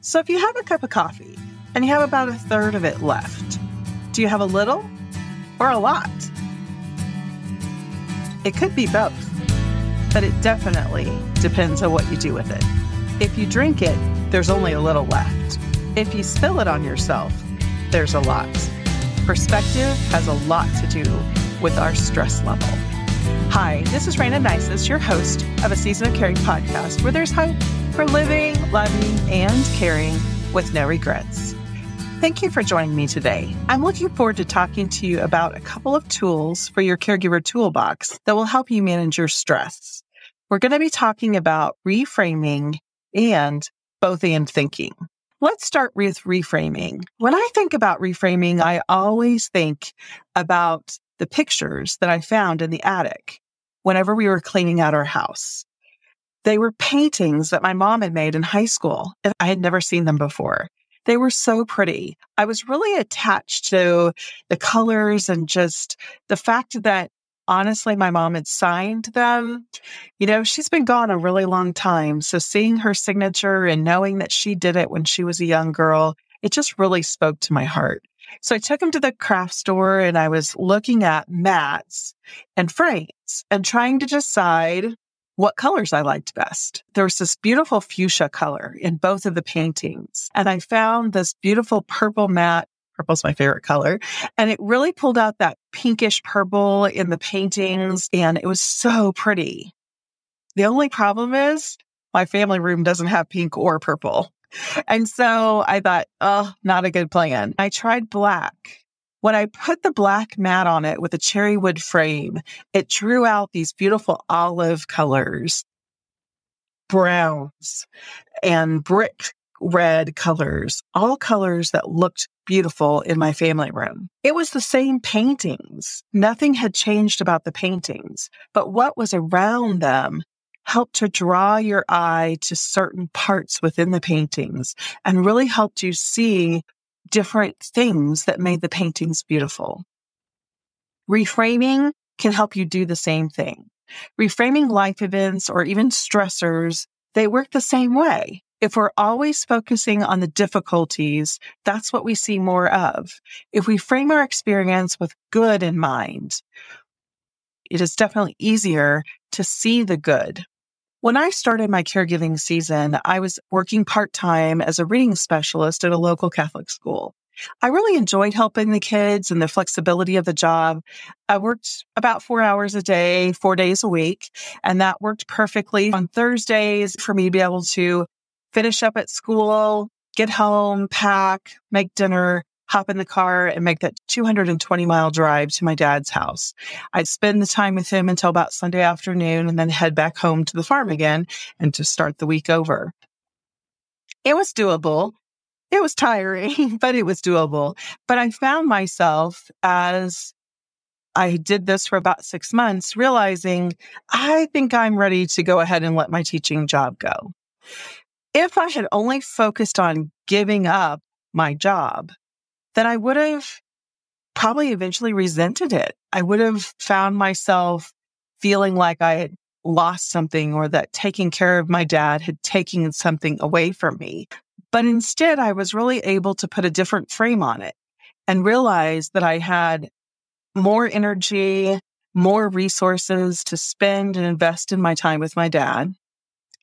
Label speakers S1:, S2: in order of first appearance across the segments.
S1: So if you have a cup of coffee and you have about a third of it left, do you have a little or a lot? It could be both, but it definitely depends on what you do with it. If you drink it, there's only a little left. If you spill it on yourself, there's a lot. Perspective has a lot to do with our stress level. Hi, this is Rayna Neises, your host of a Season of Caring podcast, where there's hope for living, loving, and caring with no regrets. Thank you for joining me today. I'm looking forward to talking to you about a couple of tools for your caregiver toolbox that will help you manage your stress. We're going to be talking about reframing and both and thinking. Let's start with reframing. When I think about reframing, I always think about the pictures that I found in the attic whenever we were cleaning out our house. They were paintings that my mom had made in high school, I had never seen them before. They were so pretty. I was really attached to the colors and just the fact that honestly, my mom had signed them. You know, she's been gone a really long time. So seeing her signature and knowing that she did it when she was a young girl, it just really spoke to my heart. So I took him to the craft store and I was looking at mats and frames and trying to decide what colors I liked best. There was this beautiful fuchsia color in both of the paintings. And I found this beautiful purple mat. Purple's my favorite color. And it really pulled out that pinkish purple in the paintings. And it was so pretty. The only problem is my family room doesn't have pink or purple. And so I thought, oh, not a good plan. I tried black when I put the black mat on it with a cherry wood frame, it drew out these beautiful olive colors, browns, and brick red colors, all colors that looked beautiful in my family room. It was the same paintings. Nothing had changed about the paintings, but what was around them helped to draw your eye to certain parts within the paintings and really helped you see different things that made the paintings beautiful. Reframing can help you do the same thing. Reframing life events or even stressors, they work the same way. If we're always focusing on the difficulties, that's what we see more of. If we frame our experience with good in mind, it is definitely easier to see the good when I started my caregiving season, I was working part time as a reading specialist at a local Catholic school. I really enjoyed helping the kids and the flexibility of the job. I worked about four hours a day, four days a week, and that worked perfectly on Thursdays for me to be able to finish up at school, get home, pack, make dinner, hop in the car and make that 220 mile drive to my dad's house. I'd spend the time with him until about Sunday afternoon and then head back home to the farm again and to start the week over. It was doable. It was tiring, but it was doable. But I found myself as I did this for about six months, realizing I think I'm ready to go ahead and let my teaching job go. If I had only focused on giving up my job, then I would have probably eventually resented it. I would have found myself feeling like I had lost something or that taking care of my dad had taken something away from me. But instead, I was really able to put a different frame on it and realize that I had more energy, more resources to spend and invest in my time with my dad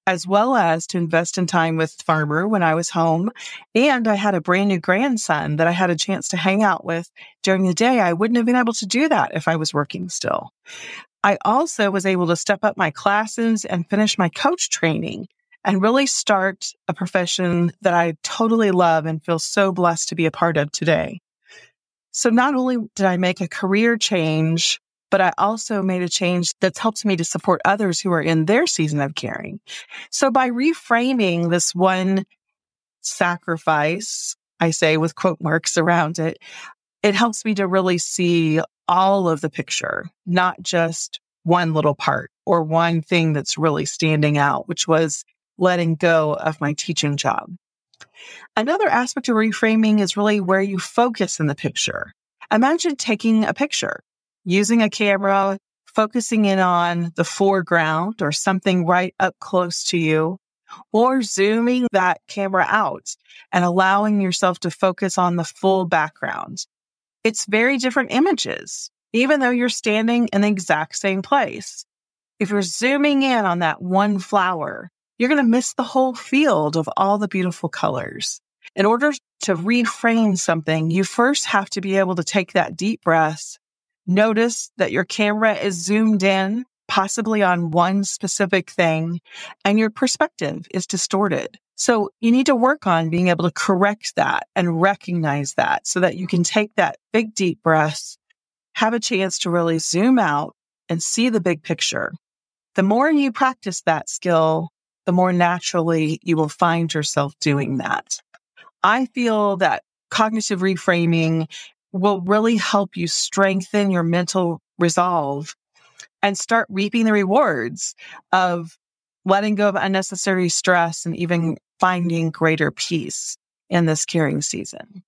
S1: as well as to invest in time with Farmer when I was home. And I had a brand new grandson that I had a chance to hang out with during the day. I wouldn't have been able to do that if I was working still. I also was able to step up my classes and finish my coach training and really start a profession that I totally love and feel so blessed to be a part of today. So not only did I make a career change but I also made a change that's helped me to support others who are in their season of caring. So by reframing this one sacrifice, I say with quote marks around it, it helps me to really see all of the picture, not just one little part or one thing that's really standing out, which was letting go of my teaching job. Another aspect of reframing is really where you focus in the picture. Imagine taking a picture using a camera, focusing in on the foreground or something right up close to you, or zooming that camera out and allowing yourself to focus on the full background. It's very different images, even though you're standing in the exact same place. If you're zooming in on that one flower, you're going to miss the whole field of all the beautiful colors. In order to reframe something, you first have to be able to take that deep breath, notice that your camera is zoomed in, possibly on one specific thing, and your perspective is distorted. So you need to work on being able to correct that and recognize that so that you can take that big deep breath, have a chance to really zoom out and see the big picture. The more you practice that skill, the more naturally you will find yourself doing that. I feel that cognitive reframing will really help you strengthen your mental resolve and start reaping the rewards of letting go of unnecessary stress and even finding greater peace in this caring season.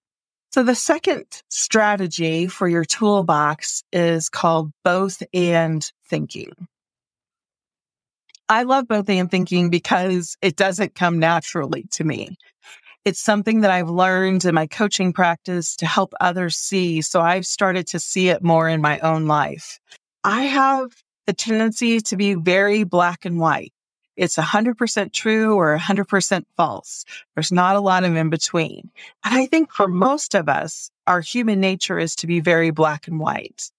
S1: So the second strategy for your toolbox is called both and thinking. I love both and thinking because it doesn't come naturally to me. It's something that I've learned in my coaching practice to help others see. So I've started to see it more in my own life. I have the tendency to be very black and white. It's 100% true or 100% false. There's not a lot of in between. And I think for most of us, our human nature is to be very black and white.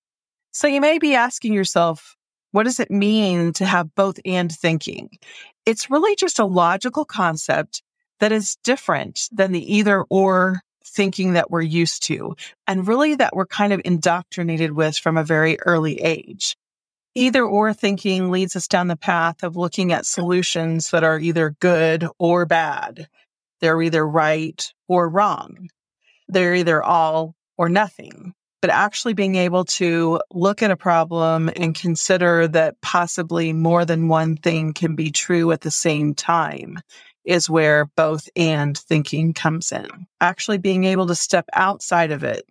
S1: So you may be asking yourself, what does it mean to have both and thinking? It's really just a logical concept that is different than the either or thinking that we're used to, and really that we're kind of indoctrinated with from a very early age. Either or thinking leads us down the path of looking at solutions that are either good or bad. They're either right or wrong. They're either all or nothing but actually being able to look at a problem and consider that possibly more than one thing can be true at the same time is where both and thinking comes in. Actually being able to step outside of it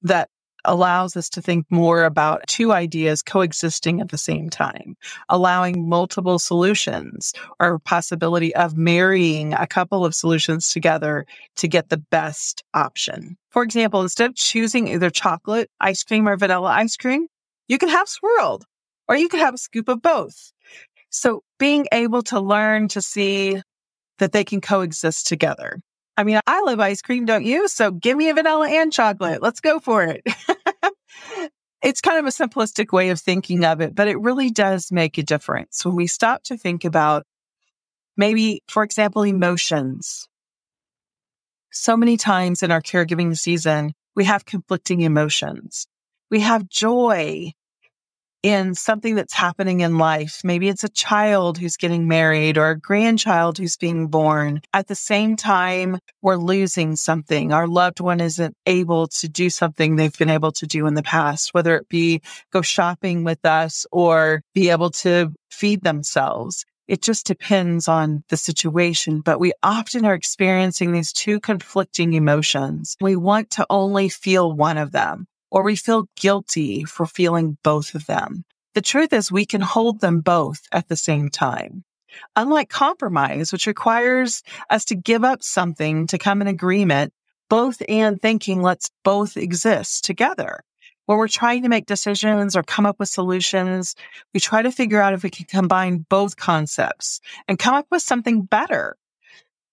S1: that allows us to think more about two ideas coexisting at the same time, allowing multiple solutions or possibility of marrying a couple of solutions together to get the best option. For example, instead of choosing either chocolate ice cream or vanilla ice cream, you can have swirled or you can have a scoop of both. So being able to learn to see that they can coexist together. I mean, I love ice cream, don't you? So give me a vanilla and chocolate. Let's go for it. it's kind of a simplistic way of thinking of it, but it really does make a difference when we stop to think about maybe, for example, emotions. So many times in our caregiving season, we have conflicting emotions. We have joy in something that's happening in life. Maybe it's a child who's getting married or a grandchild who's being born. At the same time, we're losing something. Our loved one isn't able to do something they've been able to do in the past, whether it be go shopping with us or be able to feed themselves. It just depends on the situation, but we often are experiencing these two conflicting emotions. We want to only feel one of them or we feel guilty for feeling both of them. The truth is we can hold them both at the same time. Unlike compromise, which requires us to give up something to come in agreement, both and thinking let's both exist together. When we're trying to make decisions or come up with solutions, we try to figure out if we can combine both concepts and come up with something better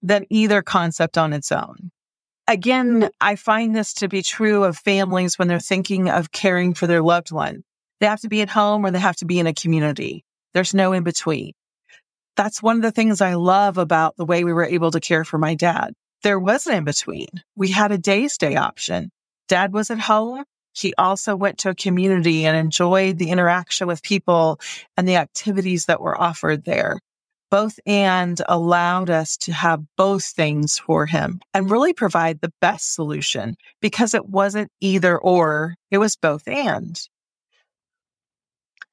S1: than either concept on its own. Again, I find this to be true of families when they're thinking of caring for their loved one. They have to be at home or they have to be in a community. There's no in between. That's one of the things I love about the way we were able to care for my dad. There was an in between. We had a day stay option. Dad was at home. He also went to a community and enjoyed the interaction with people and the activities that were offered there both and allowed us to have both things for him and really provide the best solution because it wasn't either or, it was both and.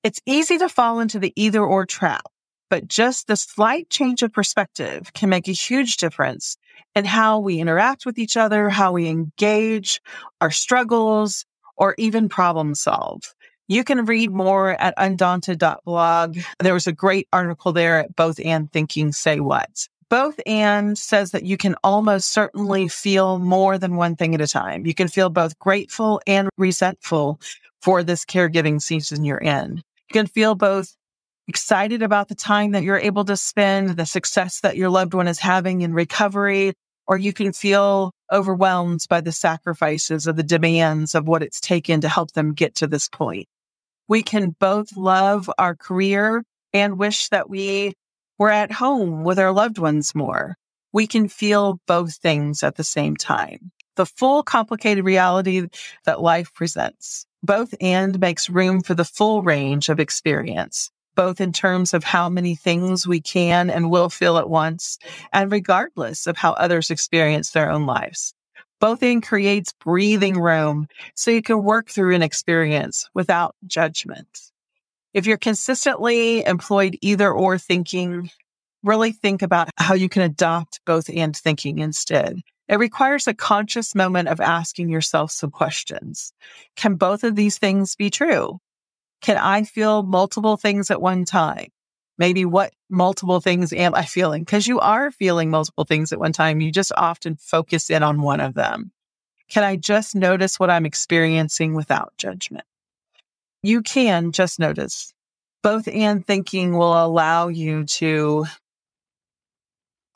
S1: It's easy to fall into the either or trap, but just the slight change of perspective can make a huge difference in how we interact with each other, how we engage our struggles, or even problem solve. You can read more at undaunted.blog. There was a great article there at both and thinking say what. Both and says that you can almost certainly feel more than one thing at a time. You can feel both grateful and resentful for this caregiving season you're in. You can feel both excited about the time that you're able to spend, the success that your loved one is having in recovery, or you can feel overwhelmed by the sacrifices of the demands of what it's taken to help them get to this point. We can both love our career and wish that we were at home with our loved ones more. We can feel both things at the same time. The full complicated reality that life presents. Both and makes room for the full range of experience, both in terms of how many things we can and will feel at once, and regardless of how others experience their own lives. Both and creates breathing room so you can work through an experience without judgment. If you're consistently employed either or thinking, really think about how you can adopt both and thinking instead. It requires a conscious moment of asking yourself some questions. Can both of these things be true? Can I feel multiple things at one time? maybe what multiple things am I feeling? Because you are feeling multiple things at one time. You just often focus in on one of them. Can I just notice what I'm experiencing without judgment? You can just notice. Both and thinking will allow you to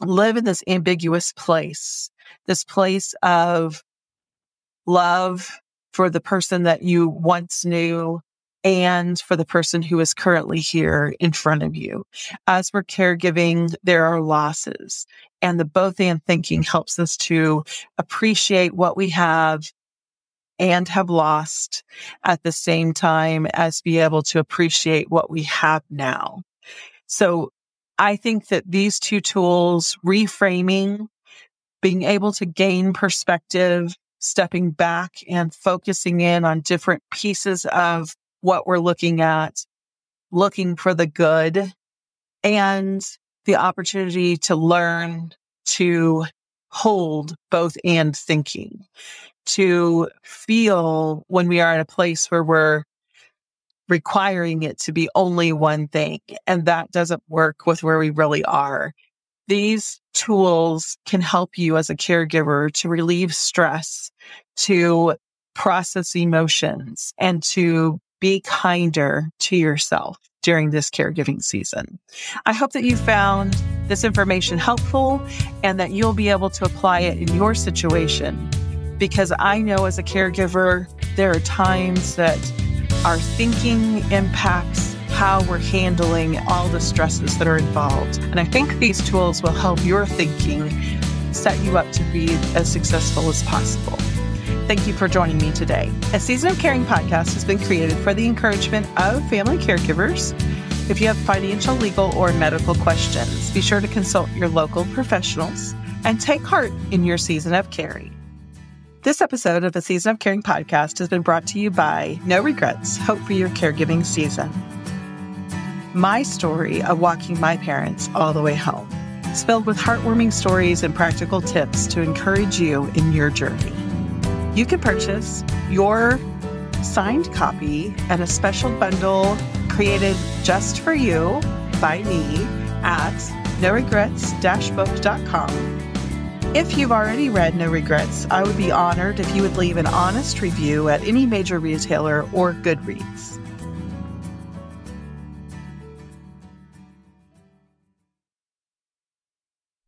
S1: live in this ambiguous place, this place of love for the person that you once knew, and for the person who is currently here in front of you. As we're caregiving, there are losses and the both and thinking helps us to appreciate what we have and have lost at the same time as be able to appreciate what we have now. So I think that these two tools, reframing, being able to gain perspective, stepping back and focusing in on different pieces of what we're looking at, looking for the good and the opportunity to learn to hold both and thinking, to feel when we are in a place where we're requiring it to be only one thing. And that doesn't work with where we really are. These tools can help you as a caregiver to relieve stress, to process emotions and to be kinder to yourself during this caregiving season. I hope that you found this information helpful and that you'll be able to apply it in your situation. Because I know as a caregiver, there are times that our thinking impacts how we're handling all the stresses that are involved. And I think these tools will help your thinking set you up to be as successful as possible. Thank you for joining me today. A Season of Caring podcast has been created for the encouragement of family caregivers. If you have financial, legal, or medical questions, be sure to consult your local professionals and take heart in your season of caring. This episode of the Season of Caring podcast has been brought to you by No Regrets Hope for Your Caregiving Season. My story of walking my parents all the way home is filled with heartwarming stories and practical tips to encourage you in your journey you can purchase your signed copy and a special bundle created just for you by me at noregrets-book.com. If you've already read No Regrets, I would be honored if you would leave an honest review at any major retailer or Goodreads.